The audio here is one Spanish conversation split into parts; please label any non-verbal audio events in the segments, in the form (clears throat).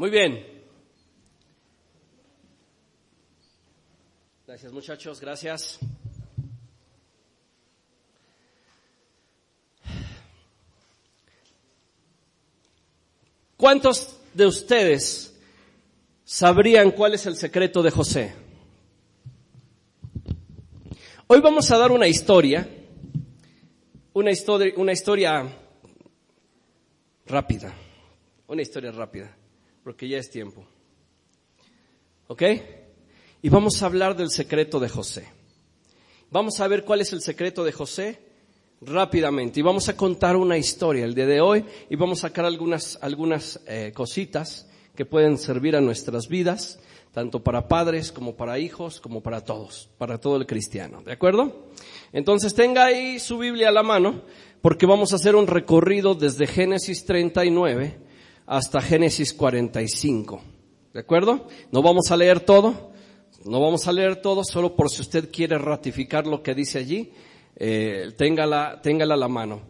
Muy bien. Gracias muchachos, gracias. ¿Cuántos de ustedes sabrían cuál es el secreto de José? Hoy vamos a dar una historia, una historia, una historia rápida, una historia rápida, porque ya es tiempo. ¿Ok? Y vamos a hablar del secreto de José. Vamos a ver cuál es el secreto de José rápidamente y vamos a contar una historia el día de hoy y vamos a sacar algunas, algunas eh, cositas que pueden servir a nuestras vidas, tanto para padres como para hijos, como para todos, para todo el cristiano. ¿De acuerdo? Entonces tenga ahí su Biblia a la mano porque vamos a hacer un recorrido desde Génesis 39 hasta Génesis 45. ¿De acuerdo? No vamos a leer todo, no vamos a leer todo solo por si usted quiere ratificar lo que dice allí eh, téngala, a la mano.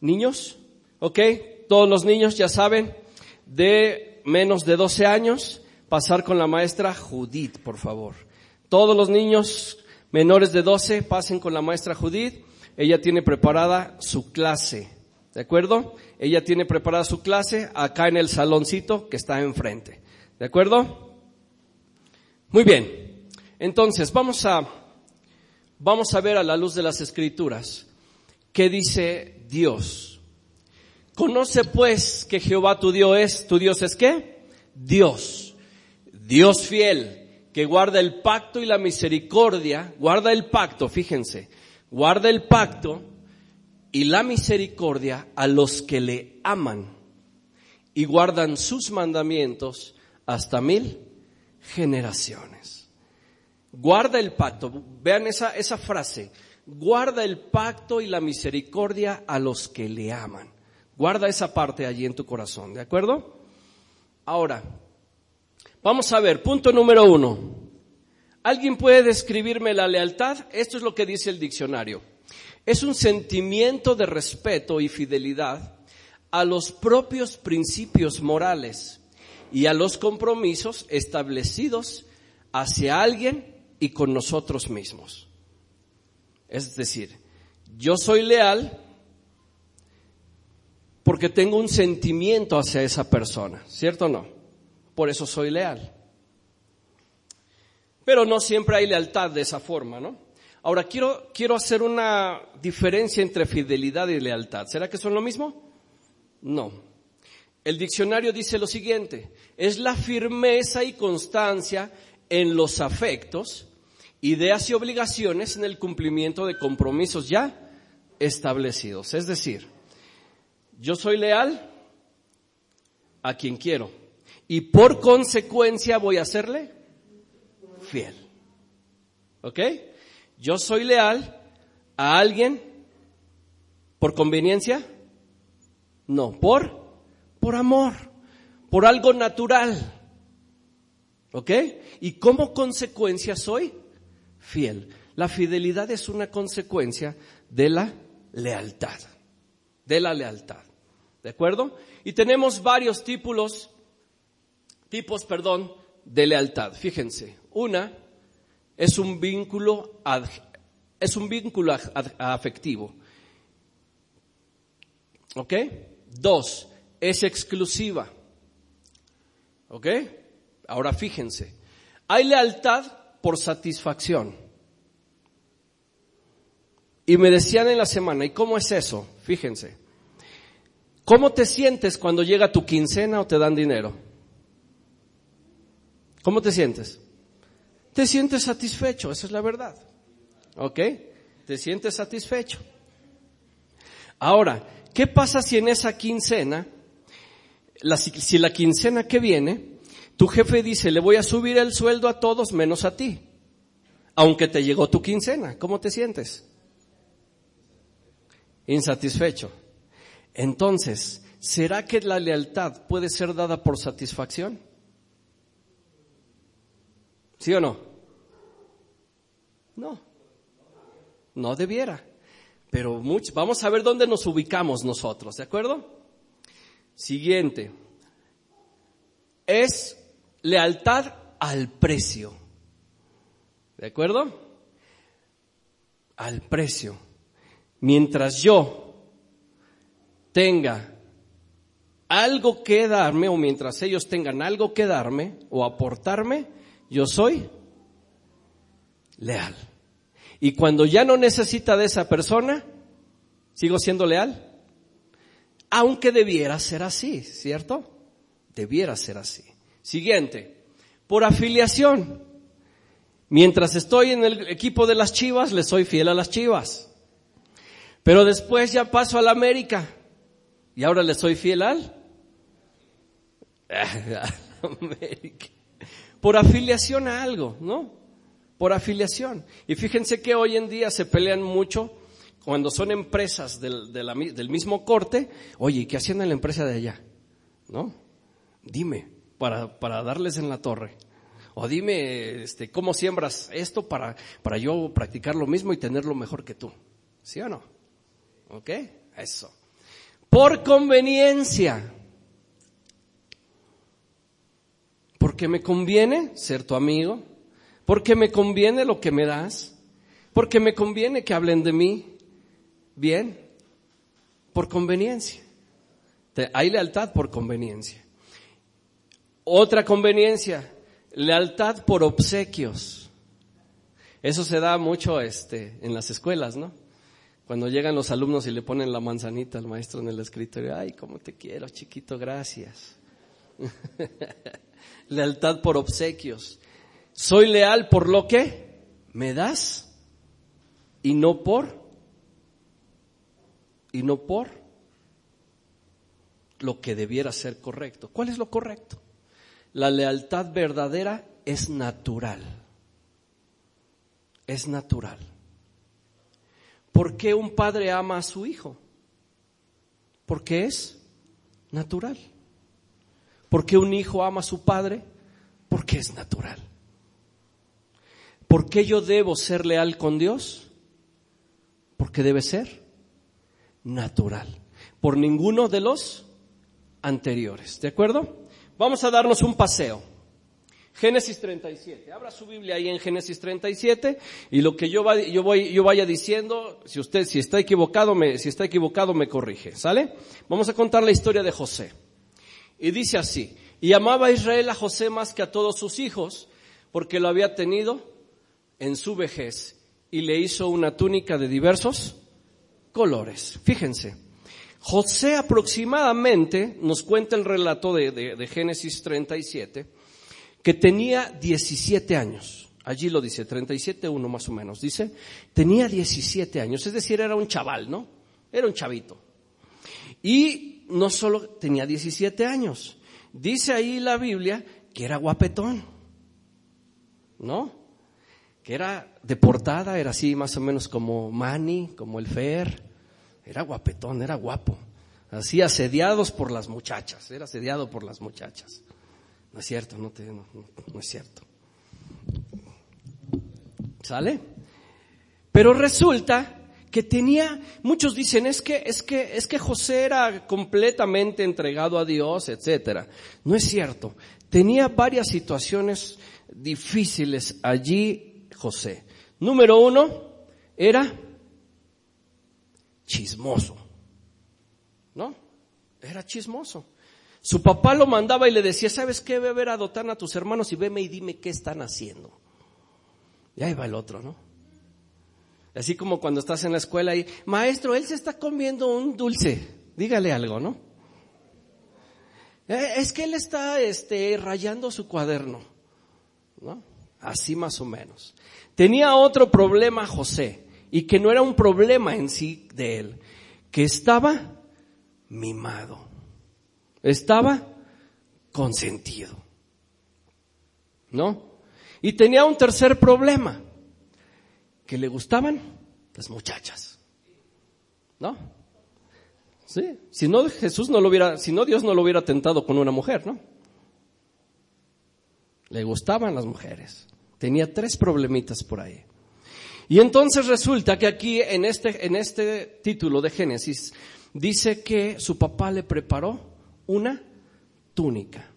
Niños, ¿ok? Todos los niños ya saben, de menos de 12 años, pasar con la maestra Judith, por favor. Todos los niños menores de 12 pasen con la maestra Judith. Ella tiene preparada su clase, ¿de acuerdo? Ella tiene preparada su clase acá en el saloncito que está enfrente, ¿de acuerdo? Muy bien. Entonces, vamos a vamos a ver a la luz de las escrituras qué dice Dios. Conoce pues que Jehová tu Dios es, tu Dios es qué? Dios. Dios fiel, que guarda el pacto y la misericordia, guarda el pacto, fíjense, guarda el pacto y la misericordia a los que le aman y guardan sus mandamientos hasta mil generaciones. Guarda el pacto. Vean esa, esa frase. Guarda el pacto y la misericordia a los que le aman. Guarda esa parte allí en tu corazón, ¿de acuerdo? Ahora, vamos a ver, punto número uno. ¿Alguien puede describirme la lealtad? Esto es lo que dice el diccionario. Es un sentimiento de respeto y fidelidad a los propios principios morales y a los compromisos establecidos hacia alguien y con nosotros mismos. Es decir, yo soy leal porque tengo un sentimiento hacia esa persona, ¿cierto o no? Por eso soy leal. Pero no siempre hay lealtad de esa forma, ¿no? Ahora quiero, quiero hacer una diferencia entre fidelidad y lealtad. ¿Será que son lo mismo? No. El diccionario dice lo siguiente, es la firmeza y constancia en los afectos ideas y obligaciones en el cumplimiento de compromisos ya establecidos. Es decir, yo soy leal a quien quiero y por consecuencia voy a serle fiel. ¿Ok? Yo soy leal a alguien por conveniencia? No, por por amor, por algo natural. ¿Ok? Y como consecuencia soy fiel. La fidelidad es una consecuencia de la lealtad, de la lealtad. ¿De acuerdo? Y tenemos varios tipos, tipos, perdón, de lealtad. Fíjense, una es un vínculo, es un vínculo afectivo. ¿Ok? Dos, es exclusiva. ¿Ok? Ahora fíjense, hay lealtad por satisfacción. Y me decían en la semana, ¿y cómo es eso? Fíjense. ¿Cómo te sientes cuando llega tu quincena o te dan dinero? ¿Cómo te sientes? Te sientes satisfecho, esa es la verdad. ¿Ok? Te sientes satisfecho. Ahora, ¿qué pasa si en esa quincena, si la quincena que viene, tu jefe dice, le voy a subir el sueldo a todos menos a ti. Aunque te llegó tu quincena, ¿cómo te sientes? Insatisfecho. Entonces, ¿será que la lealtad puede ser dada por satisfacción? ¿Sí o no? No. No debiera. Pero vamos a ver dónde nos ubicamos nosotros, ¿de acuerdo? Siguiente. es lealtad al precio. ¿De acuerdo? Al precio. Mientras yo tenga algo que darme o mientras ellos tengan algo que darme o aportarme, yo soy leal. Y cuando ya no necesita de esa persona, sigo siendo leal. Aunque debiera ser así, ¿cierto? Debiera ser así. Siguiente, por afiliación. Mientras estoy en el equipo de las Chivas, le soy fiel a las Chivas. Pero después ya paso a la América y ahora le soy fiel al (laughs) América. Por afiliación a algo, ¿no? Por afiliación. Y fíjense que hoy en día se pelean mucho cuando son empresas del, del mismo corte. Oye, ¿qué hacían en la empresa de allá? ¿No? Dime, para, para darles en la torre. O dime, este, ¿cómo siembras esto para, para yo practicar lo mismo y tenerlo mejor que tú? ¿Sí o no? ¿Ok? Eso. Por conveniencia. Porque me conviene ser tu amigo. Porque me conviene lo que me das. Porque me conviene que hablen de mí. Bien. Por conveniencia. Hay lealtad por conveniencia. Otra conveniencia, lealtad por obsequios. Eso se da mucho este, en las escuelas, ¿no? Cuando llegan los alumnos y le ponen la manzanita al maestro en el escritorio, ay, cómo te quiero, chiquito, gracias. (laughs) lealtad por obsequios. Soy leal por lo que me das y no por y no por lo que debiera ser correcto. ¿Cuál es lo correcto? La lealtad verdadera es natural. Es natural. ¿Por qué un padre ama a su hijo? Porque es natural. ¿Por qué un hijo ama a su padre? Porque es natural. ¿Por qué yo debo ser leal con Dios? Porque debe ser natural. Por ninguno de los anteriores. ¿De acuerdo? Vamos a darnos un paseo. Génesis 37. Abra su Biblia ahí en Génesis 37 y lo que yo, yo, voy, yo vaya diciendo, si usted, si está equivocado, me, si está equivocado, me corrige. ¿Sale? Vamos a contar la historia de José. Y dice así, y amaba a Israel a José más que a todos sus hijos, porque lo había tenido en su vejez y le hizo una túnica de diversos colores. Fíjense, José aproximadamente, nos cuenta el relato de, de, Génesis 37, que tenía 17 años. Allí lo dice, 37, uno más o menos. Dice, tenía 17 años, es decir, era un chaval, ¿no? Era un chavito. Y no solo tenía 17 años, dice ahí la Biblia que era guapetón, ¿no? Que era deportada, era así más o menos como Manny, como el Fer, era guapetón, era guapo. Así asediados por las muchachas, era asediado por las muchachas. No es cierto, no, no es cierto. ¿Sale? Pero resulta que tenía, muchos dicen, es que, es que, es que José era completamente entregado a Dios, etcétera. No es cierto. Tenía varias situaciones difíciles allí José. Número uno, era chismoso. ¿No? Era chismoso. Su papá lo mandaba y le decía, ¿sabes qué? Ve a ver a Dotán a tus hermanos y veme y dime qué están haciendo. Y ahí va el otro, ¿no? Así como cuando estás en la escuela y, maestro, él se está comiendo un dulce. Dígale algo, ¿no? Eh, es que él está, este, rayando su cuaderno, ¿no? Así más o menos. Tenía otro problema José y que no era un problema en sí de él, que estaba mimado, estaba consentido. ¿No? Y tenía un tercer problema, le gustaban las muchachas. ¿No? Sí, si no Jesús no lo hubiera, si no Dios no lo hubiera tentado con una mujer, ¿no? Le gustaban las mujeres. Tenía tres problemitas por ahí. Y entonces resulta que aquí en este, en este título de Génesis dice que su papá le preparó una túnica.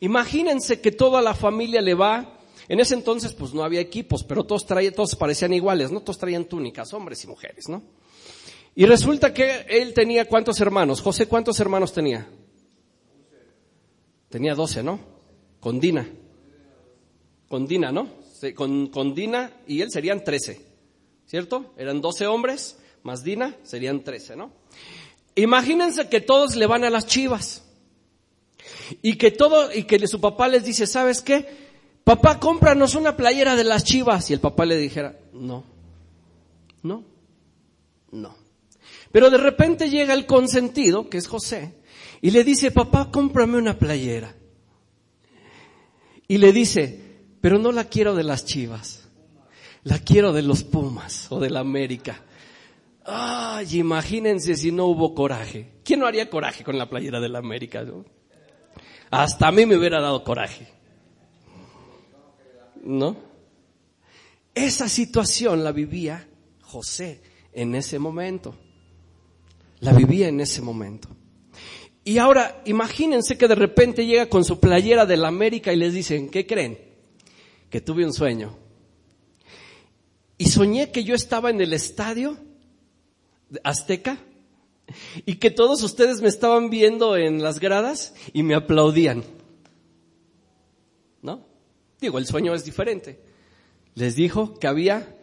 Imagínense que toda la familia le va, en ese entonces pues no había equipos, pero todos traían, todos parecían iguales, ¿no? Todos traían túnicas, hombres y mujeres, ¿no? Y resulta que él tenía cuántos hermanos. José, ¿cuántos hermanos tenía? Tenía doce, ¿no? Con Dina. Con Dina, ¿no? Con, con Dina y él serían trece, ¿cierto? Eran doce hombres, más Dina serían trece, ¿no? Imagínense que todos le van a las chivas. Y que todo, y que su papá les dice, ¿sabes qué? Papá, cómpranos una playera de las chivas. Y el papá le dijera, no, no, no. Pero de repente llega el consentido, que es José, y le dice, papá, cómprame una playera. Y le dice, pero no la quiero de las chivas, la quiero de los Pumas o de la América. Ay, imagínense si no hubo coraje. ¿Quién no haría coraje con la playera de la América? Hasta a mí me hubiera dado coraje. ¿No? Esa situación la vivía José en ese momento. La vivía en ese momento. Y ahora imagínense que de repente llega con su playera de la América y les dicen, ¿qué creen? Que tuve un sueño. Y soñé que yo estaba en el estadio azteca y que todos ustedes me estaban viendo en las gradas y me aplaudían. Digo, el sueño es diferente. Les dijo que había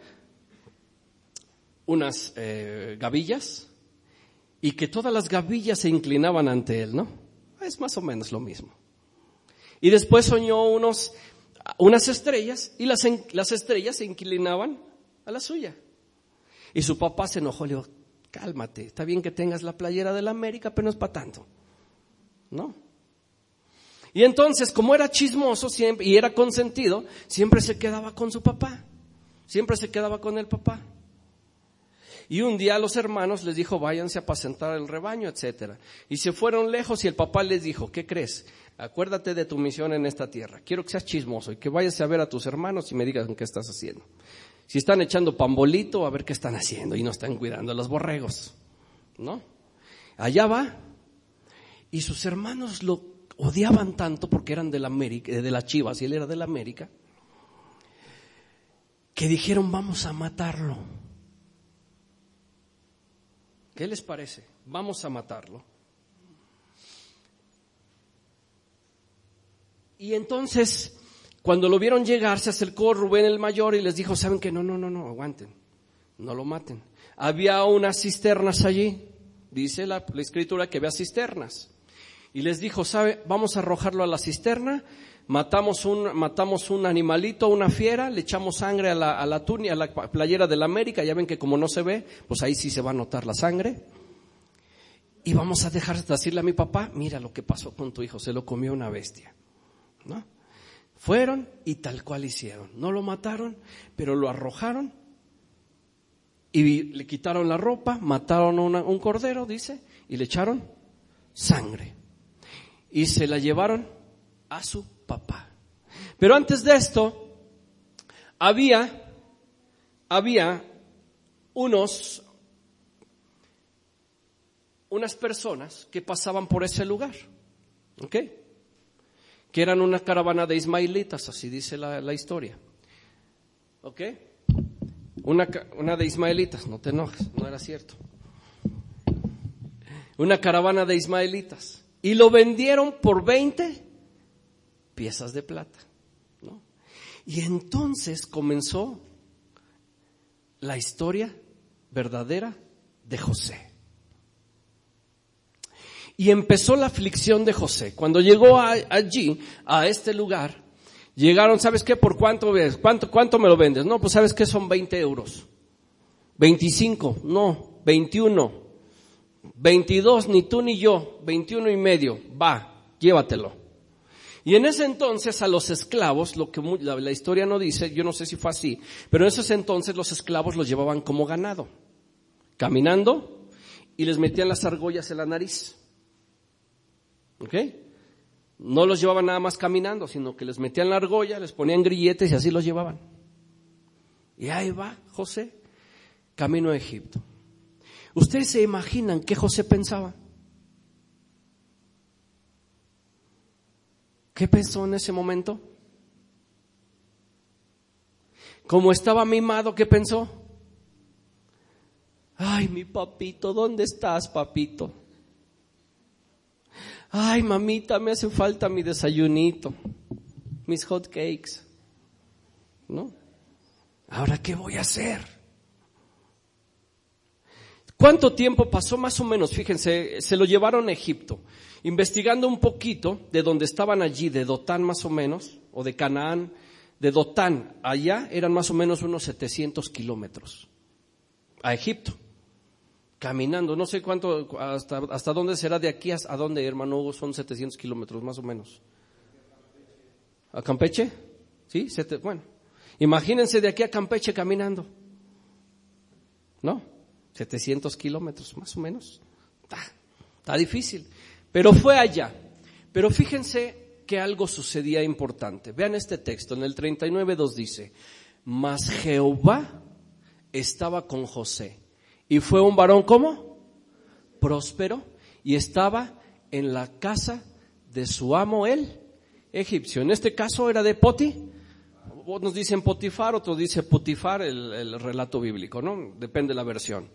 unas eh, gavillas y que todas las gavillas se inclinaban ante él, ¿no? Es más o menos lo mismo. Y después soñó unos, unas estrellas y las, las estrellas se inclinaban a la suya. Y su papá se enojó, le dijo, cálmate, está bien que tengas la playera de la América, pero no es para tanto. ¿No? Y entonces, como era chismoso y era consentido, siempre se quedaba con su papá. Siempre se quedaba con el papá. Y un día los hermanos les dijo, váyanse a apacentar el rebaño, etcétera. Y se fueron lejos y el papá les dijo, ¿qué crees? Acuérdate de tu misión en esta tierra. Quiero que seas chismoso y que vayas a ver a tus hermanos y me digas qué estás haciendo. Si están echando pambolito, a ver qué están haciendo y no están cuidando a los borregos. ¿No? Allá va. Y sus hermanos lo odiaban tanto porque eran de la de la Chivas y él era de la América, que dijeron, vamos a matarlo. ¿Qué les parece? Vamos a matarlo. Y entonces cuando lo vieron llegar, se acercó Rubén el mayor y les dijo, ¿saben que No, no, no, no, aguanten, no lo maten. Había unas cisternas allí, dice la, escritura que había cisternas. Y les dijo, ¿sabe? Vamos a arrojarlo a la cisterna, matamos un, matamos un animalito, una fiera, le echamos sangre a la, a la a la playera de la América, ya ven que como no se ve, pues ahí sí se va a notar la sangre. Y vamos a dejar de decirle a mi papá, mira lo que pasó con tu hijo, se lo comió una bestia. ¿No? Fueron y tal cual hicieron. No lo mataron, pero lo arrojaron y le quitaron la ropa, mataron a un cordero, dice, y le echaron sangre. Y se la llevaron a su papá. Pero antes de esto, había, había unos, unas personas que pasaban por ese lugar. ¿Ok? que eran una caravana de ismaelitas, así dice la, historia. ¿Ok? Una, una de ismaelitas, no te enojes, no era cierto. Una caravana de ismaelitas. Y lo vendieron por 20 piezas de plata. ¿no? Y entonces comenzó la historia verdadera de José. Y empezó la aflicción de José. Cuando llegó allí, a este lugar, llegaron, ¿sabes qué? ¿Por cuánto? ¿Cuánto, cuánto me lo vendes? No, pues ¿sabes qué? Son 20 euros. 25, no, 21. 22, ni tú ni yo, 21 y medio. Va, llévatelo. Y en ese entonces a los esclavos, lo que la, historia no dice, yo no sé si fue así, pero en ese entonces los esclavos los llevaban como ganado, caminando y les metían las argollas en la nariz. ¿Ok? No los llevaban nada más caminando, sino que les metían la argolla, les ponían grilletes y así los llevaban. Y ahí va José, camino a Egipto. ¿Ustedes se imaginan qué José pensaba? ¿Qué pensó en ese momento? Como estaba mimado, ¿qué pensó? Ay, mi papito, ¿dónde estás, papito? Ay, mamita, me hace falta mi desayunito, mis hot cakes. ¿No? Ahora, ¿qué voy a hacer? ¿Cuánto tiempo pasó? Más o menos, fíjense, se lo llevaron a Egipto. Investigando un poquito de donde estaban allí, de Dotán más o menos, o de Canaán, de Dotán allá eran más o menos unos 700 kilómetros a Egipto, caminando. No sé cuánto, hasta, hasta dónde será de aquí a, dónde, hermano Hugo, son 700 kilómetros más o menos. ¿A Campeche? ¿Sí? bueno, imagínense de aquí a Campeche caminando. ¿No? 700 kilómetros más o menos. Está, está difícil. Pero fue allá. Pero fíjense que algo sucedía importante. Vean este texto, en el 39.2 dice, mas Jehová estaba con José. Y fue un varón como próspero y estaba en la casa de su amo el egipcio. En este caso era de Poti. Nos dicen Potifar, otros dice Potifar, el, el relato bíblico, ¿no? Depende de la versión.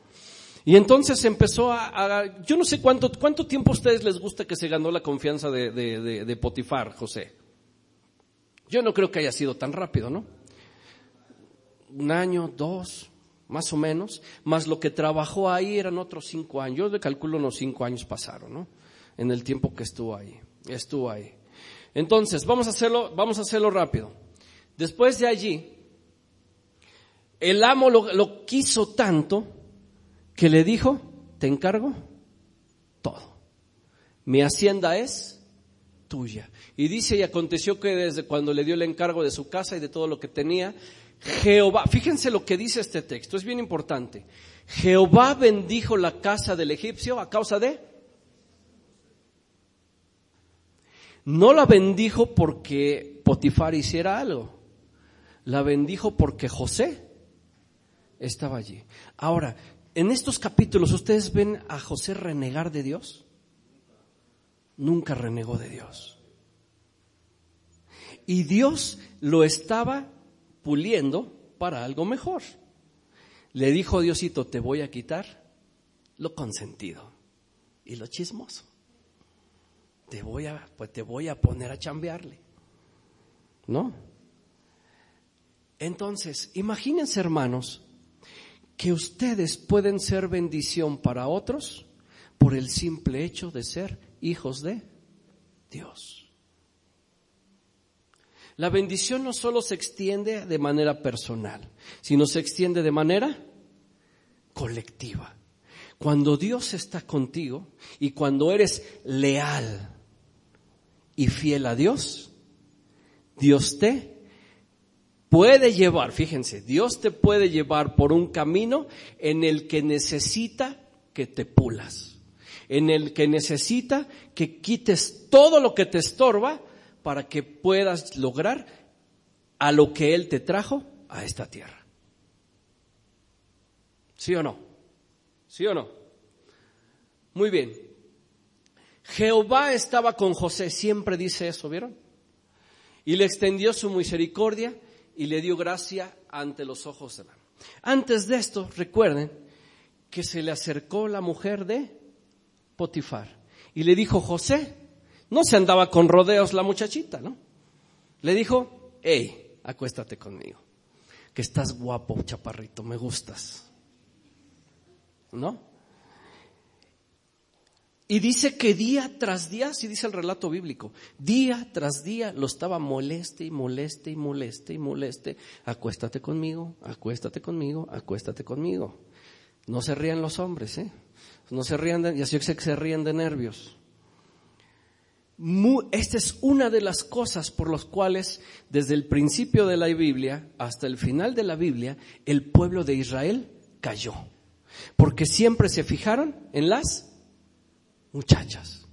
Y entonces empezó a, yo no sé cuánto, cuánto tiempo a ustedes les gusta que se ganó la confianza de, de, de, Potifar, José. Yo no creo que haya sido tan rápido, ¿no? Un año, dos, más o menos, más lo que trabajó ahí eran otros cinco años. Yo le calculo unos cinco años pasaron, ¿no? En el tiempo que estuvo ahí, estuvo ahí. Entonces, vamos a hacerlo, vamos a hacerlo rápido. Después de allí, el amo lo, quiso tanto que le dijo, te encargo todo. Mi hacienda es tuya. Y dice, y aconteció que desde cuando le dio el encargo de su casa y de todo lo que tenía, Jehová, fíjense lo que dice este texto, es bien importante. Jehová bendijo la casa del egipcio a causa de... No la bendijo porque Potifar hiciera algo, la bendijo porque José estaba allí. Ahora, en estos capítulos ustedes ven a José renegar de Dios. Nunca renegó de Dios. Y Dios lo estaba puliendo para algo mejor. Le dijo Diosito, te voy a quitar lo consentido y lo chismoso. Te voy a, pues te voy a poner a chambearle. ¿No? Entonces, imagínense hermanos, que ustedes pueden ser bendición para otros por el simple hecho de ser hijos de Dios. La bendición no solo se extiende de manera personal, sino se extiende de manera colectiva. Cuando Dios está contigo y cuando eres leal y fiel a Dios, Dios te puede llevar, fíjense, Dios te puede llevar por un camino en el que necesita que te pulas, en el que necesita que quites todo lo que te estorba para que puedas lograr a lo que Él te trajo a esta tierra. ¿Sí o no? ¿Sí o no? Muy bien. Jehová estaba con José, siempre dice eso, ¿vieron? Y le extendió su misericordia y le dio gracia ante los ojos de la. Antes de esto, recuerden que se le acercó la mujer de Potifar y le dijo, José, no se andaba con rodeos la muchachita, ¿no? Le dijo, hey, acuéstate conmigo, que estás guapo, chaparrito, me gustas. ¿No? Y dice que día tras día, así dice el relato bíblico, día tras día lo estaba moleste y moleste y moleste y moleste. Acuéstate conmigo, acuéstate conmigo, acuéstate conmigo. No se rían los hombres, ¿eh? No se rían, de, ya sé que se rían de nervios. esta es una de las cosas por las cuales desde el principio de la Biblia hasta el final de la Biblia el pueblo de Israel cayó. Porque siempre se fijaron en las muchachas.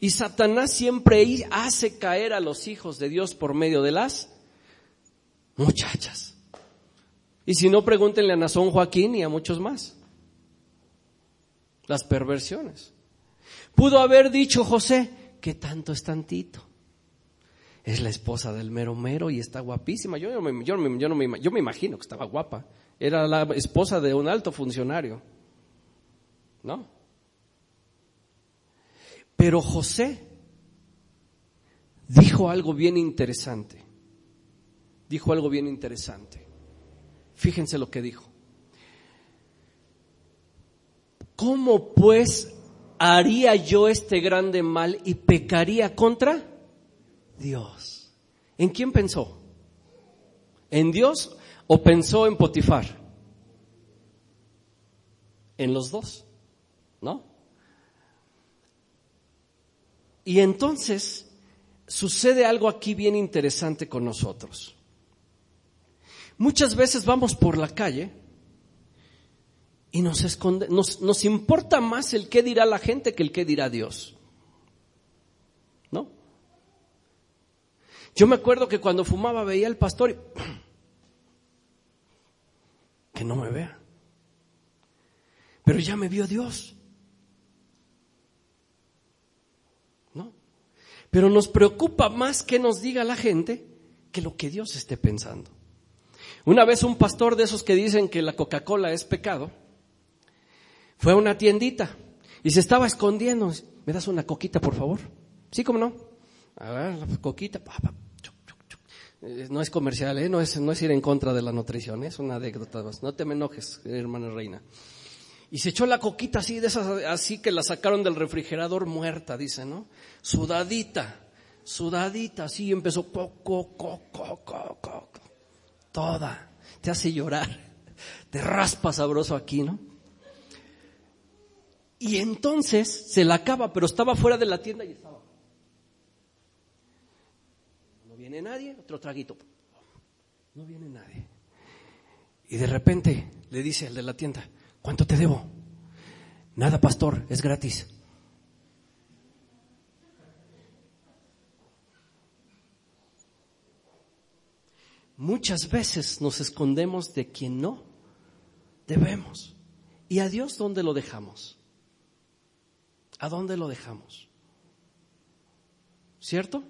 Y Satanás siempre hace caer a los hijos de Dios por medio de las muchachas. Y si no, pregúntenle a Nazón Joaquín y a muchos más. Las perversiones. Pudo haber dicho José, que tanto es tantito. es la esposa del mero mero y está guapísima. Yo, yo, me, yo, no me, yo me imagino que estaba guapa. Era la esposa de un alto funcionario. ¿No? Pero José dijo algo bien interesante. Dijo algo bien interesante. Fíjense lo que dijo. ¿Cómo pues haría yo este grande mal y pecaría contra Dios? ¿En quién pensó? ¿En Dios o pensó en Potifar? En los dos, ¿no? Y entonces sucede algo aquí bien interesante con nosotros. Muchas veces vamos por la calle y nos, esconde, nos, nos importa más el qué dirá la gente que el qué dirá Dios. ¿No? Yo me acuerdo que cuando fumaba veía al pastor y (clears throat) que no me vea. Pero ya me vio Dios. Pero nos preocupa más que nos diga la gente que lo que Dios esté pensando. Una vez un pastor de esos que dicen que la Coca-Cola es pecado, fue a una tiendita y se estaba escondiendo. ¿Me das una coquita, por favor? Sí, cómo no. A ver, la coquita. Eh, no es comercial, ¿eh? no, es, no es ir en contra de la nutrición, es una anécdota. No te me enojes, hermana reina. Y se echó la coquita así, de esas, así que la sacaron del refrigerador muerta, dice, ¿no? Sudadita, sudadita, así empezó, poco, coco, coco, toda. Te hace llorar, te raspa sabroso aquí, ¿no? Y entonces se la acaba, pero estaba fuera de la tienda y estaba. No viene nadie, otro traguito. No viene nadie. Y de repente le dice al de la tienda, ¿cuánto te debo? Nada, pastor, es gratis. Muchas veces nos escondemos de quien no debemos. ¿Y a Dios dónde lo dejamos? ¿A dónde lo dejamos? ¿Cierto?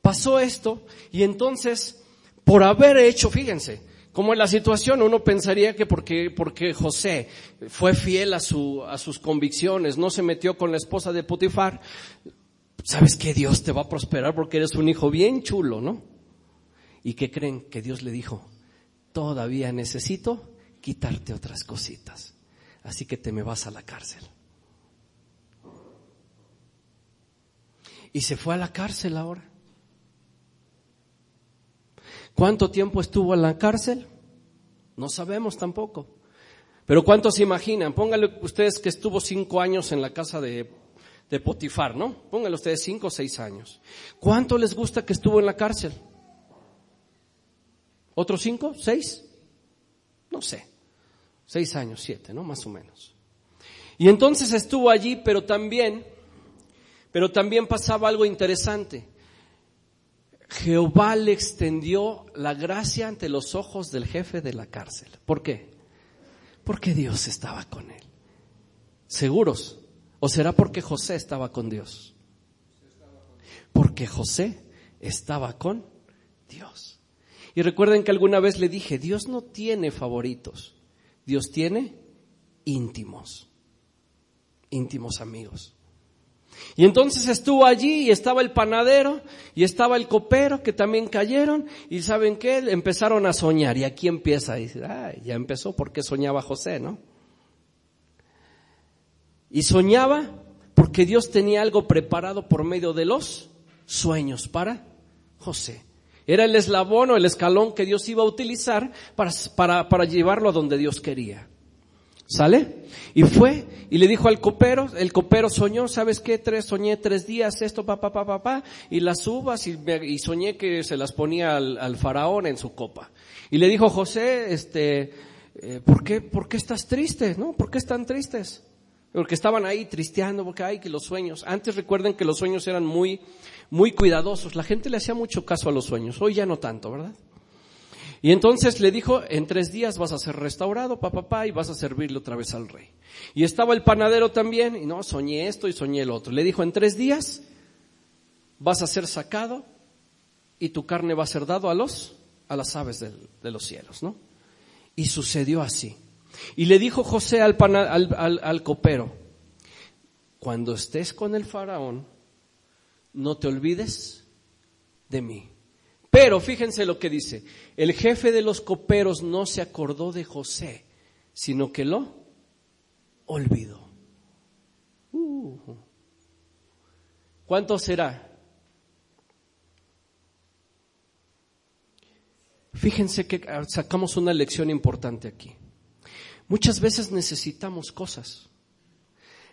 Pasó esto y entonces, por haber hecho, fíjense, como en la situación uno pensaría que porque, porque José fue fiel a, su, a sus convicciones, no se metió con la esposa de Potifar, sabes que Dios te va a prosperar porque eres un hijo bien chulo, ¿no? ¿Y qué creen? Que Dios le dijo, todavía necesito quitarte otras cositas, así que te me vas a la cárcel. y se fue a la cárcel ahora. ¿Cuánto tiempo estuvo en la cárcel? No sabemos tampoco. Pero ¿cuántos se imaginan? Pónganle ustedes que estuvo cinco años en la casa de, de Potifar, ¿no? Pónganle ustedes cinco o seis años. ¿Cuánto les gusta que estuvo en la cárcel? ¿Otros cinco? ¿Seis? No sé. Seis años, siete, ¿no? Más o menos. Y entonces estuvo allí, pero también pero también pasaba algo interesante. Jehová le extendió la gracia ante los ojos del jefe de la cárcel. ¿Por qué? Porque Dios estaba con él. ¿Seguros? ¿O será porque José estaba con Dios? Porque José estaba con Dios. Y recuerden que alguna vez le dije, Dios no tiene favoritos, Dios tiene íntimos, íntimos amigos. Y entonces estuvo allí y estaba el panadero y estaba el copero que también cayeron y saben qué, empezaron a soñar y aquí empieza, y dice, ya empezó porque soñaba José, ¿no? Y soñaba porque Dios tenía algo preparado por medio de los sueños para José. Era el eslabón o el escalón que Dios iba a utilizar para, para, para llevarlo a donde Dios quería. ¿Sale? Y fue y le dijo al copero, el copero soñó, ¿sabes qué? Tres, soñé tres días esto, papá, papá, papá, y las uvas y, y, soñé que se las ponía al, faraón en su copa. Y le dijo José, este, eh, ¿por qué, por qué estás triste? ¿No? ¿Por qué están tristes? Porque estaban ahí tristeando, porque hay que los sueños. Antes recuerden que los sueños eran muy, muy cuidadosos. La gente le hacía mucho caso a los sueños. Hoy ya no tanto, ¿verdad? Y entonces le dijo, en tres días vas a ser restaurado, papá, papá, y vas a servirle otra vez al rey. Y estaba el panadero también, y no, soñé esto y soñé el otro. Le dijo, en tres días vas a ser sacado y tu carne va a ser dado a los a las aves de los cielos, ¿no? Y sucedió así. Y le dijo José al, al, al copero, cuando estés con el faraón, no te olvides de mí. Pero fíjense lo que dice, el jefe de los coperos no se acordó de José, sino que lo olvidó. Uh. ¿Cuánto será? Fíjense que sacamos una lección importante aquí. Muchas veces necesitamos cosas,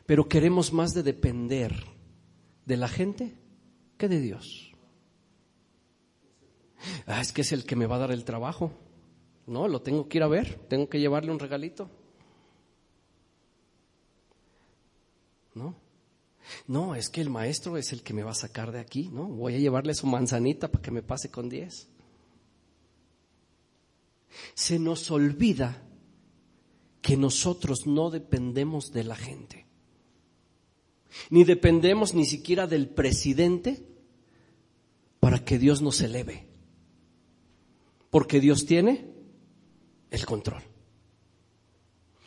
pero queremos más de depender de la gente que de Dios. Ah, es que es el que me va a dar el trabajo. No, lo tengo que ir a ver, tengo que llevarle un regalito. No. No, es que el maestro es el que me va a sacar de aquí, ¿no? Voy a llevarle su manzanita para que me pase con diez. Se nos olvida que nosotros no dependemos de la gente, ni dependemos ni siquiera del presidente para que Dios nos eleve porque Dios tiene el control.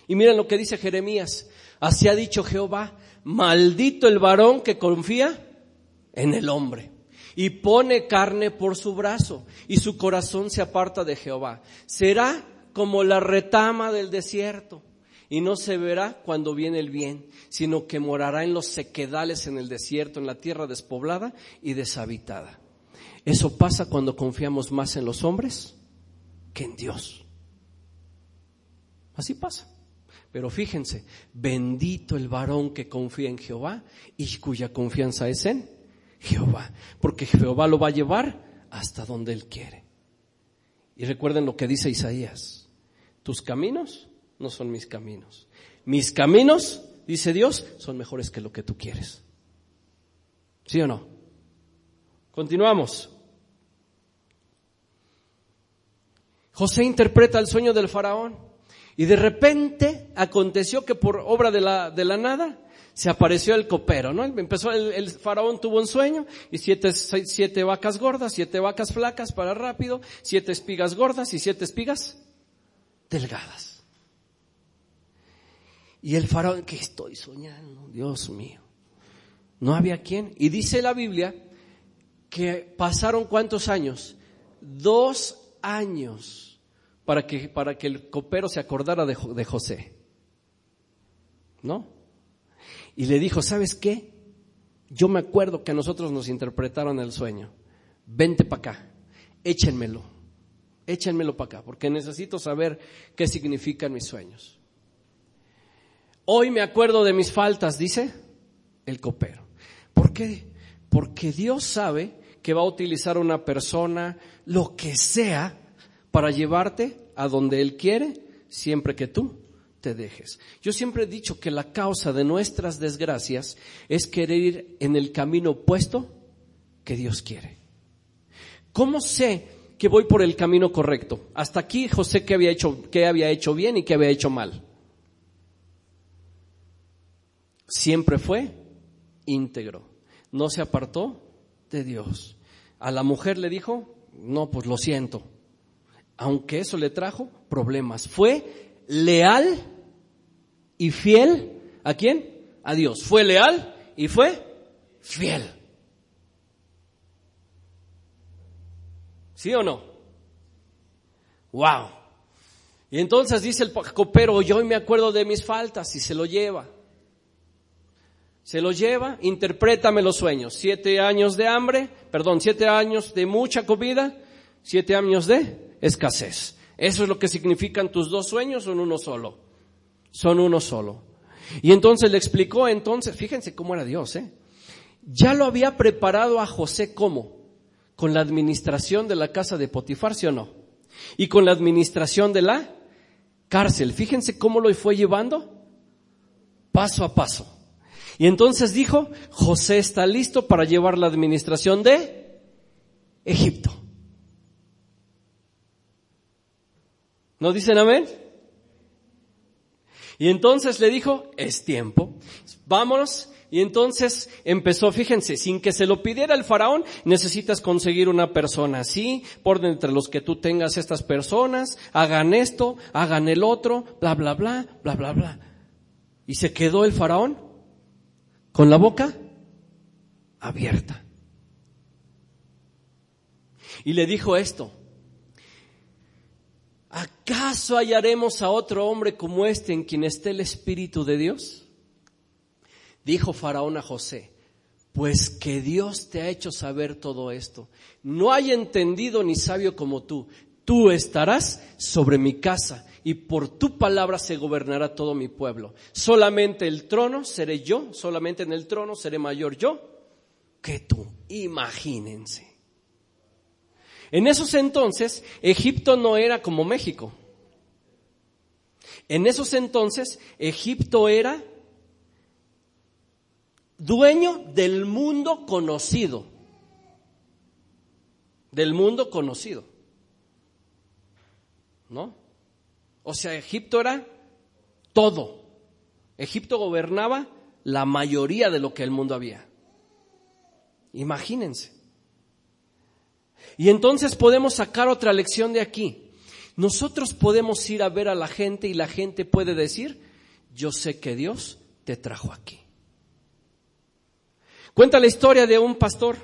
Y miren lo que dice Jeremías, así ha dicho Jehová, maldito el varón que confía en el hombre y pone carne por su brazo y su corazón se aparta de Jehová. Será como la retama del desierto y no se verá cuando viene el bien, sino que morará en los sequedales en el desierto, en la tierra despoblada y deshabitada. Eso pasa cuando confiamos más en los hombres que en Dios. Así pasa. Pero fíjense, bendito el varón que confía en Jehová y cuya confianza es en Jehová, porque Jehová lo va a llevar hasta donde Él quiere. Y recuerden lo que dice Isaías, tus caminos no son mis caminos. Mis caminos, dice Dios, son mejores que lo que tú quieres. ¿Sí o no? Continuamos. José interpreta el sueño del faraón y de repente aconteció que por obra de la, de la nada se apareció el copero, ¿no? Empezó el, faraón tuvo un sueño y siete, siete vacas gordas, siete vacas flacas para rápido, siete espigas gordas y siete espigas delgadas. Y el faraón, ¿qué estoy soñando? Dios mío. No había quien. Y dice la Biblia que pasaron cuántos años? Dos años para que, para que el copero se acordara de, José. ¿No? Y le dijo, ¿sabes qué? Yo me acuerdo que a nosotros nos interpretaron el sueño. Vente para acá, échenmelo, échenmelo para acá, porque necesito saber qué significan mis sueños. Hoy me acuerdo de mis faltas, dice el copero. ¿Por qué? Porque Dios sabe que va a utilizar una persona, lo que sea, para llevarte a donde Él quiere, siempre que tú te dejes. Yo siempre he dicho que la causa de nuestras desgracias es querer ir en el camino opuesto que Dios quiere. ¿Cómo sé que voy por el camino correcto? Hasta aquí José qué había hecho, qué había hecho bien y qué había hecho mal. Siempre fue íntegro. No se apartó de Dios. A la mujer le dijo, no, pues lo siento, aunque eso le trajo problemas. Fue leal y fiel a quién? A Dios. Fue leal y fue fiel. ¿Sí o no? Wow. Y entonces dice el copero, yo me acuerdo de mis faltas y se lo lleva. Se lo lleva, interprétame los sueños. Siete años de hambre, perdón, siete años de mucha comida, siete años de escasez. Eso es lo que significan tus dos sueños, son uno solo. Son uno solo. Y entonces le explicó, entonces, fíjense cómo era Dios, ¿eh? Ya lo había preparado a José ¿cómo? Con la administración de la casa de Potifar, ¿sí o no? Y con la administración de la cárcel. Fíjense cómo lo fue llevando paso a paso. Y entonces dijo, José está listo para llevar la administración de Egipto. ¿No dicen amén? Y entonces le dijo, es tiempo, vámonos, Y entonces empezó, fíjense, sin que se lo pidiera el faraón, necesitas conseguir una persona así, por entre los que tú tengas estas personas, hagan esto, hagan el otro, bla, bla, bla, bla, bla, bla. Y se quedó el faraón con la boca abierta. Y le dijo esto, ¿acaso hallaremos a otro hombre como este en quien esté el Espíritu de Dios? Dijo Faraón a José, pues que Dios te ha hecho saber todo esto. No hay entendido ni sabio como tú. Tú estarás sobre mi casa y por tu palabra se gobernará todo mi pueblo. Solamente el trono seré yo, solamente en el trono seré mayor yo que tú. Imagínense. En esos entonces, Egipto no era como México. En esos entonces, Egipto era dueño del mundo conocido. Del mundo conocido. ¿No? O sea, Egipto era todo. Egipto gobernaba la mayoría de lo que el mundo había. Imagínense. Y entonces podemos sacar otra lección de aquí. Nosotros podemos ir a ver a la gente y la gente puede decir, yo sé que Dios te trajo aquí. Cuenta la historia de un pastor,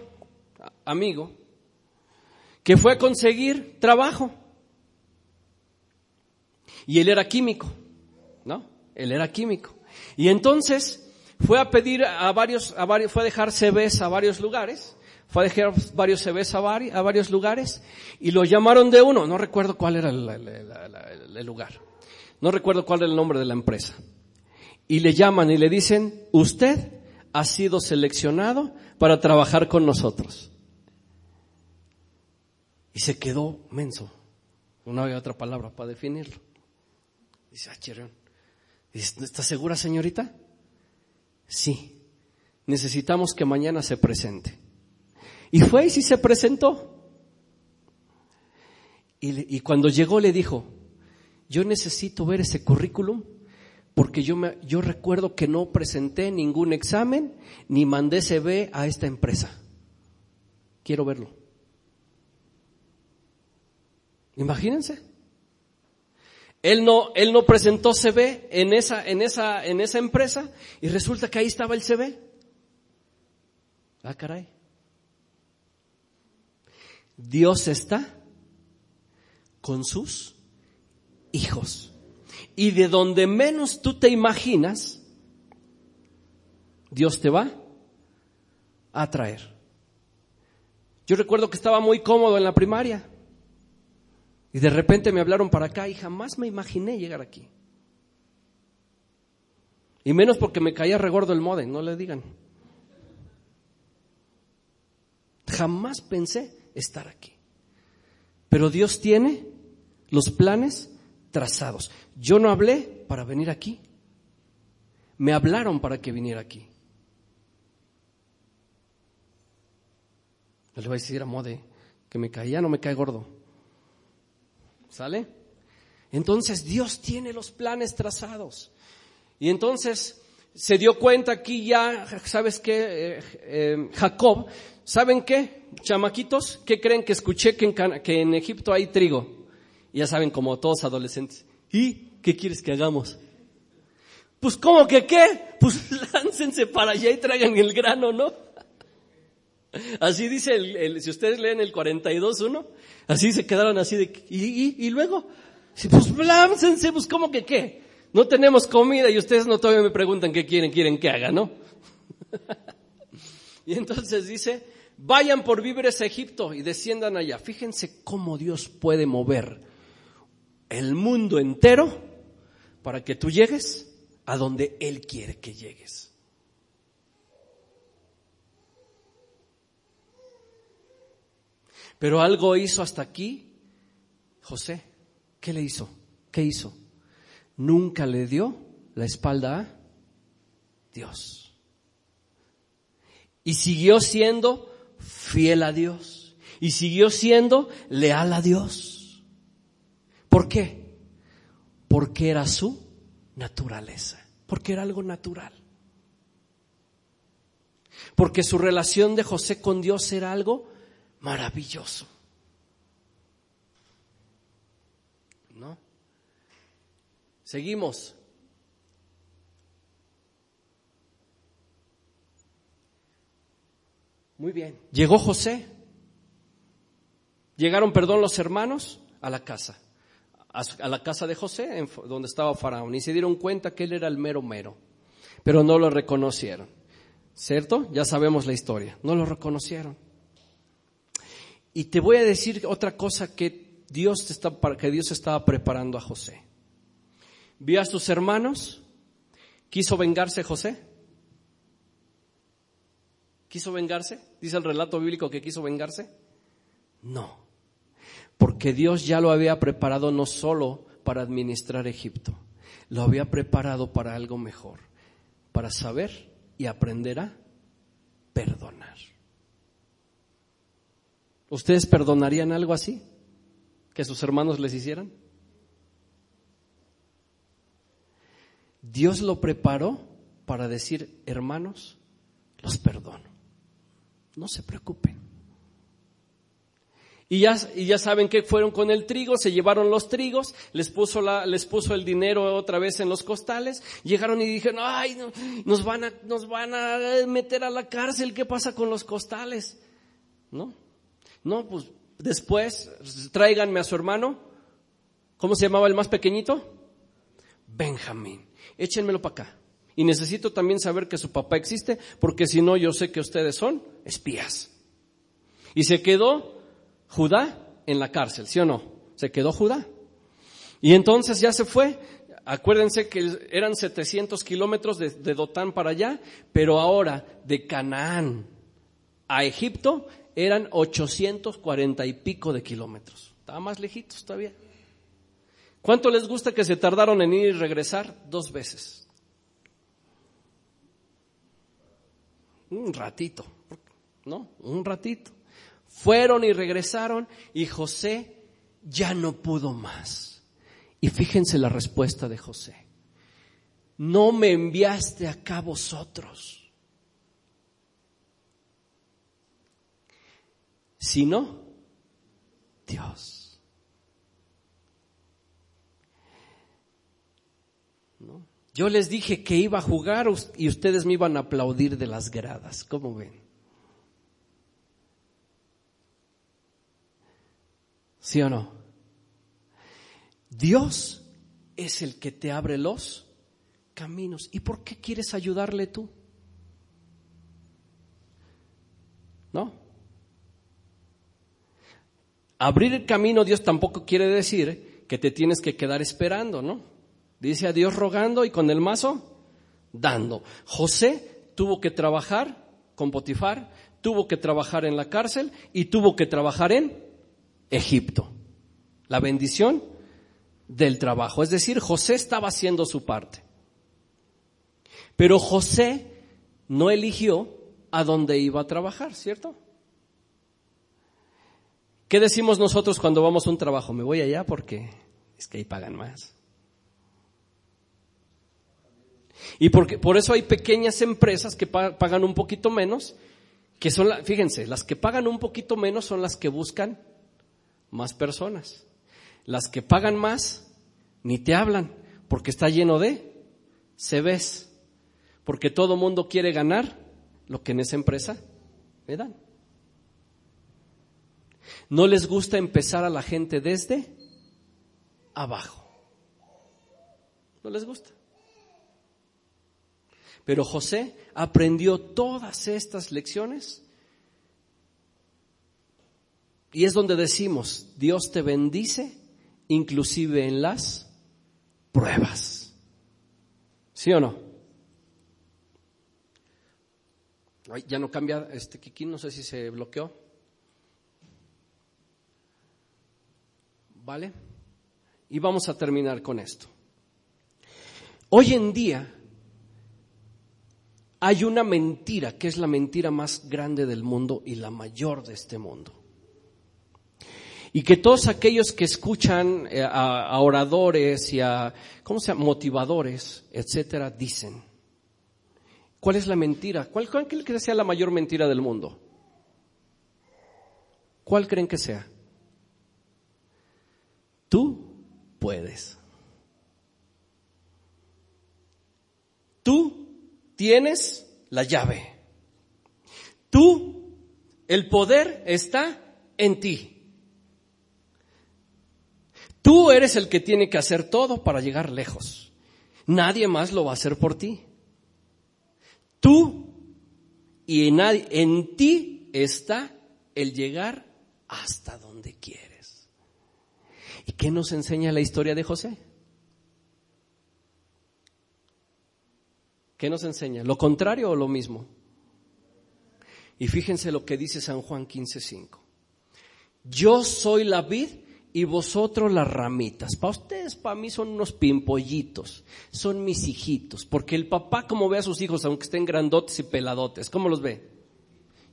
amigo, que fue a conseguir trabajo. Y él era químico, ¿no? Él era químico. Y entonces fue a pedir a varios, a varios fue a dejar CVs a varios lugares, fue a dejar varios CVs a, a varios lugares y lo llamaron de uno, no recuerdo cuál era el, el lugar, no recuerdo cuál era el nombre de la empresa. Y le llaman y le dicen, usted ha sido seleccionado para trabajar con nosotros. Y se quedó menso. No había otra palabra para definirlo. Dice, ah, Dice, ¿está segura, señorita? Sí. Necesitamos que mañana se presente. Y fue y sí se presentó. Y, y cuando llegó le dijo, yo necesito ver ese currículum porque yo, me, yo recuerdo que no presenté ningún examen ni mandé CV a esta empresa. Quiero verlo. Imagínense. Él no, él no presentó CV en esa, en esa, en esa empresa y resulta que ahí estaba el CV. Ah, caray. Dios está con sus hijos. Y de donde menos tú te imaginas, Dios te va a traer. Yo recuerdo que estaba muy cómodo en la primaria y de repente me hablaron para acá y jamás me imaginé llegar aquí. Y menos porque me caía regordo el modem, no le digan. Jamás pensé estar aquí. Pero Dios tiene los planes trazados. Yo no hablé para venir aquí. Me hablaron para que viniera aquí. le voy a decir a Mode que me caía, no me cae gordo. ¿Sale? Entonces Dios tiene los planes trazados. Y entonces se dio cuenta aquí ya, ¿sabes qué? Eh, eh, Jacob, ¿saben qué? Chamaquitos, ¿qué creen que escuché que en, que en Egipto hay trigo? ya saben, como todos adolescentes. ¿Y qué quieres que hagamos? Pues, ¿cómo que qué? Pues (laughs) láncense para allá y traigan el grano, ¿no? Así dice el, si ustedes leen el 42.1, así se quedaron así de, ¿y, y, y luego? Pues láncense, pues ¿cómo que qué? No tenemos comida y ustedes no todavía me preguntan qué quieren, quieren que haga, ¿no? (laughs) y entonces dice, vayan por víveres a Egipto y desciendan allá. Fíjense cómo Dios puede mover el mundo entero para que tú llegues a donde Él quiere que llegues. Pero algo hizo hasta aquí José. ¿Qué le hizo? ¿Qué hizo? Nunca le dio la espalda a Dios. Y siguió siendo fiel a Dios. Y siguió siendo leal a Dios. ¿Por qué? Porque era su naturaleza, porque era algo natural. Porque su relación de José con Dios era algo maravilloso. ¿No? Seguimos. Muy bien. Llegó José. Llegaron, perdón, los hermanos a la casa, a la casa de José, donde estaba Faraón, y se dieron cuenta que él era el mero mero, pero no lo reconocieron. ¿Cierto? Ya sabemos la historia. No lo reconocieron. Y te voy a decir otra cosa que Dios, está, que Dios estaba preparando a José. Vio a sus hermanos, quiso vengarse José. ¿Quiso vengarse? ¿Dice el relato bíblico que quiso vengarse? No, porque Dios ya lo había preparado no solo para administrar Egipto, lo había preparado para algo mejor, para saber y aprender a perdonar. ¿Ustedes perdonarían algo así? ¿Que sus hermanos les hicieran? Dios lo preparó para decir, hermanos, los perdono no se preocupen. Y ya, y ya saben que fueron con el trigo, se llevaron los trigos, les puso, la, les puso el dinero otra vez en los costales, llegaron y dijeron, ay, nos, van a, nos van a meter a la cárcel, ¿qué pasa con los costales? ¿No? No, pues después tráiganme a su hermano, ¿cómo se llamaba el más pequeñito? Benjamín, échenmelo para acá. Y necesito también saber que su papá existe, porque si no, yo sé que ustedes son espías. Y se quedó Judá en la cárcel, ¿sí o no? Se quedó Judá. Y entonces ya se fue. Acuérdense que eran 700 kilómetros de, de Dotán para allá, pero ahora de Canaán a Egipto eran 840 y pico de kilómetros. Estaba más lejitos todavía. ¿Cuánto les gusta que se tardaron en ir y regresar? Dos veces. un ratito, ¿no? Un ratito. Fueron y regresaron y José ya no pudo más. Y fíjense la respuesta de José. No me enviaste acá vosotros, sino Dios. Yo les dije que iba a jugar y ustedes me iban a aplaudir de las gradas. ¿Cómo ven? ¿Sí o no? Dios es el que te abre los caminos. ¿Y por qué quieres ayudarle tú? ¿No? Abrir el camino Dios tampoco quiere decir que te tienes que quedar esperando, ¿no? Dice a Dios rogando y con el mazo dando. José tuvo que trabajar con Potifar, tuvo que trabajar en la cárcel y tuvo que trabajar en Egipto. La bendición del trabajo. Es decir, José estaba haciendo su parte. Pero José no eligió a dónde iba a trabajar, ¿cierto? ¿Qué decimos nosotros cuando vamos a un trabajo? Me voy allá porque es que ahí pagan más. Y porque, por eso hay pequeñas empresas que pagan un poquito menos, que son, fíjense, las que pagan un poquito menos son las que buscan más personas. Las que pagan más, ni te hablan, porque está lleno de CVs, porque todo mundo quiere ganar lo que en esa empresa le dan. No les gusta empezar a la gente desde abajo. No les gusta. Pero José aprendió todas estas lecciones y es donde decimos, Dios te bendice inclusive en las pruebas. ¿Sí o no? ya no cambia este Kiki, no sé si se bloqueó. ¿Vale? Y vamos a terminar con esto. Hoy en día hay una mentira que es la mentira más grande del mundo y la mayor de este mundo. Y que todos aquellos que escuchan eh, a, oradores y a, ¿cómo se llama? Motivadores, etcétera, dicen. ¿Cuál es la mentira? ¿Cuál, cuál creen que sea la mayor mentira del mundo? ¿Cuál creen que sea? Tú puedes. Tú tienes la llave. Tú, el poder está en ti. Tú eres el que tiene que hacer todo para llegar lejos. Nadie más lo va a hacer por ti. Tú y en, ti está el llegar hasta donde quieres. ¿Y qué nos enseña la historia de José? ¿Qué nos enseña? ¿Lo contrario o lo mismo? Y fíjense lo que dice San Juan 15:5. Yo soy la vid y vosotros las ramitas. Para ustedes, para mí son unos pimpollitos, son mis hijitos, porque el papá como ve a sus hijos, aunque estén grandotes y peladotes, ¿cómo los ve?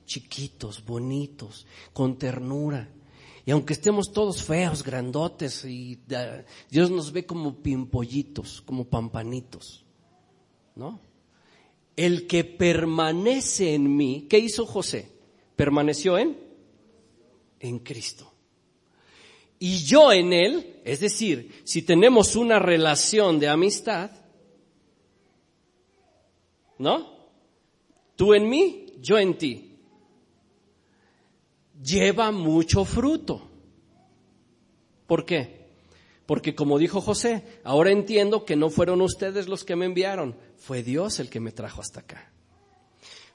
Chiquitos, bonitos, con ternura. Y aunque estemos todos feos, grandotes, y Dios nos ve como pimpollitos, como pampanitos, ¿no? El que permanece en mí, ¿qué hizo José? Permaneció en en Cristo y yo en Él, es decir, si tenemos una relación de amistad, ¿no? Tú en mí, yo en ti. Lleva mucho fruto. ¿Por qué? Porque como dijo José, ahora entiendo que no fueron ustedes los que me enviaron, fue Dios el que me trajo hasta acá.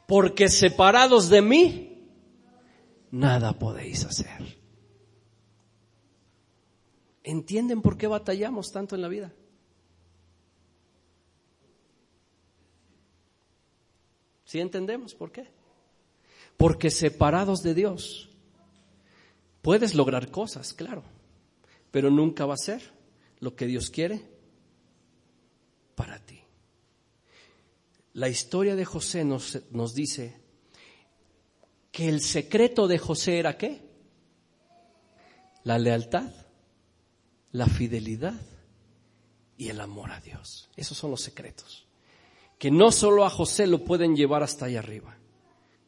Porque separados de mí, nada podéis hacer. ¿Entienden por qué batallamos tanto en la vida? ¿Sí entendemos por qué? Porque separados de Dios puedes lograr cosas, claro, pero nunca va a ser lo que Dios quiere para ti. La historia de José nos, nos dice que el secreto de José era qué? La lealtad la fidelidad y el amor a Dios. Esos son los secretos. Que no solo a José lo pueden llevar hasta allá arriba,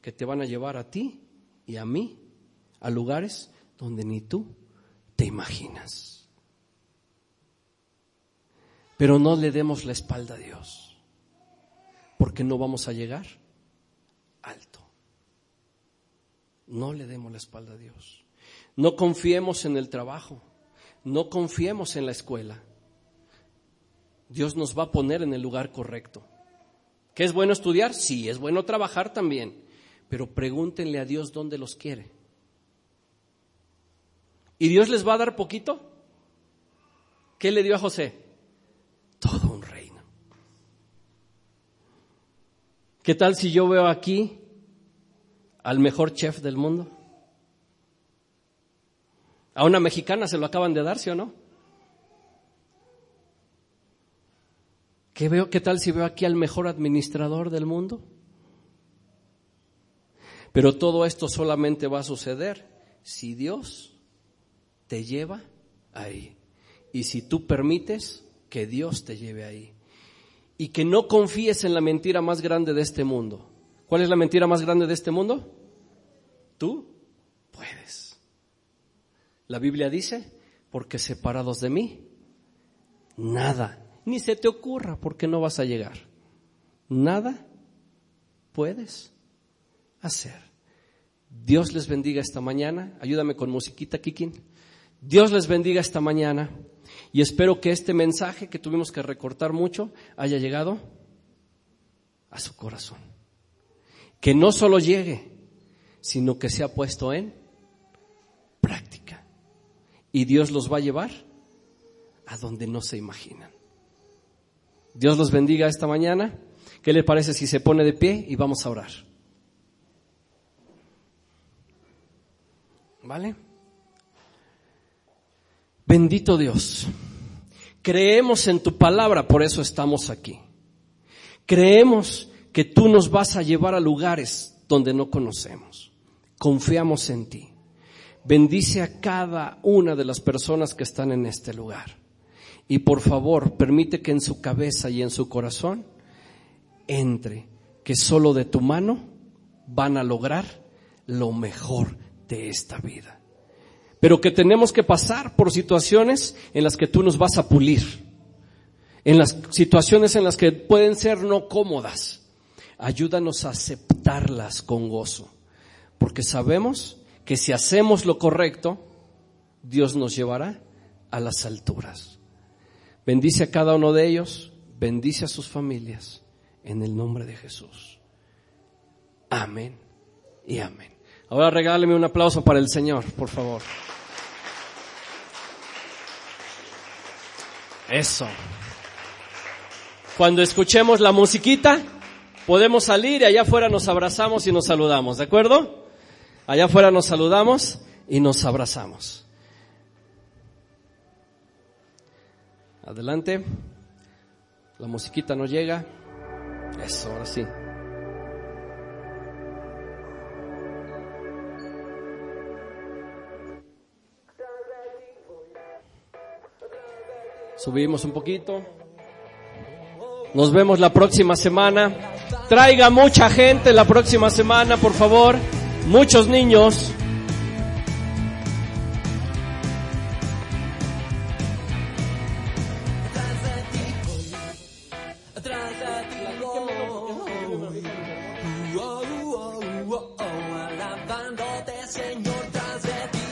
que te van a llevar a ti y a mí a lugares donde ni tú te imaginas. Pero no le demos la espalda a Dios, porque no vamos a llegar alto. No le demos la espalda a Dios. No confiemos en el trabajo no confiemos en la escuela. Dios nos va a poner en el lugar correcto. ¿Qué es bueno estudiar? Sí, es bueno trabajar también. Pero pregúntenle a Dios dónde los quiere. ¿Y Dios les va a dar poquito? ¿Qué le dio a José? Todo un reino. ¿Qué tal si yo veo aquí al mejor chef del mundo? A una mexicana se lo acaban de dar, ¿sí o no? ¿Qué, veo, ¿Qué tal si veo aquí al mejor administrador del mundo? Pero todo esto solamente va a suceder si Dios te lleva ahí. Y si tú permites que Dios te lleve ahí. Y que no confíes en la mentira más grande de este mundo. ¿Cuál es la mentira más grande de este mundo? Tú puedes. La Biblia dice, porque separados de mí, nada, ni se te ocurra porque no vas a llegar. Nada puedes hacer. Dios les bendiga esta mañana. Ayúdame con musiquita, Kikin. Dios les bendiga esta mañana y espero que este mensaje que tuvimos que recortar mucho haya llegado a su corazón. Que no solo llegue, sino que se ha puesto en práctica y Dios los va a llevar a donde no se imaginan. Dios los bendiga esta mañana. ¿Qué le parece si se pone de pie y vamos a orar? ¿Vale? Bendito Dios. Creemos en tu palabra, por eso estamos aquí. Creemos que tú nos vas a llevar a lugares donde no conocemos. Confiamos en ti. Bendice a cada una de las personas que están en este lugar. Y por favor, permite que en su cabeza y en su corazón entre que solo de tu mano van a lograr lo mejor de esta vida. Pero que tenemos que pasar por situaciones en las que tú nos vas a pulir, en las situaciones en las que pueden ser no cómodas. Ayúdanos a aceptarlas con gozo, porque sabemos que si hacemos lo correcto, Dios nos llevará a las alturas. Bendice a cada uno de ellos, bendice a sus familias, en el nombre de Jesús. Amén y amén. Ahora regáleme un aplauso para el Señor, por favor. Eso. Cuando escuchemos la musiquita, podemos salir y allá afuera nos abrazamos y nos saludamos, ¿de acuerdo? Allá afuera nos saludamos y nos abrazamos. Adelante. La musiquita no llega. Eso, ahora sí. Subimos un poquito. Nos vemos la próxima semana. Traiga mucha gente la próxima semana, por favor. Muchos niños.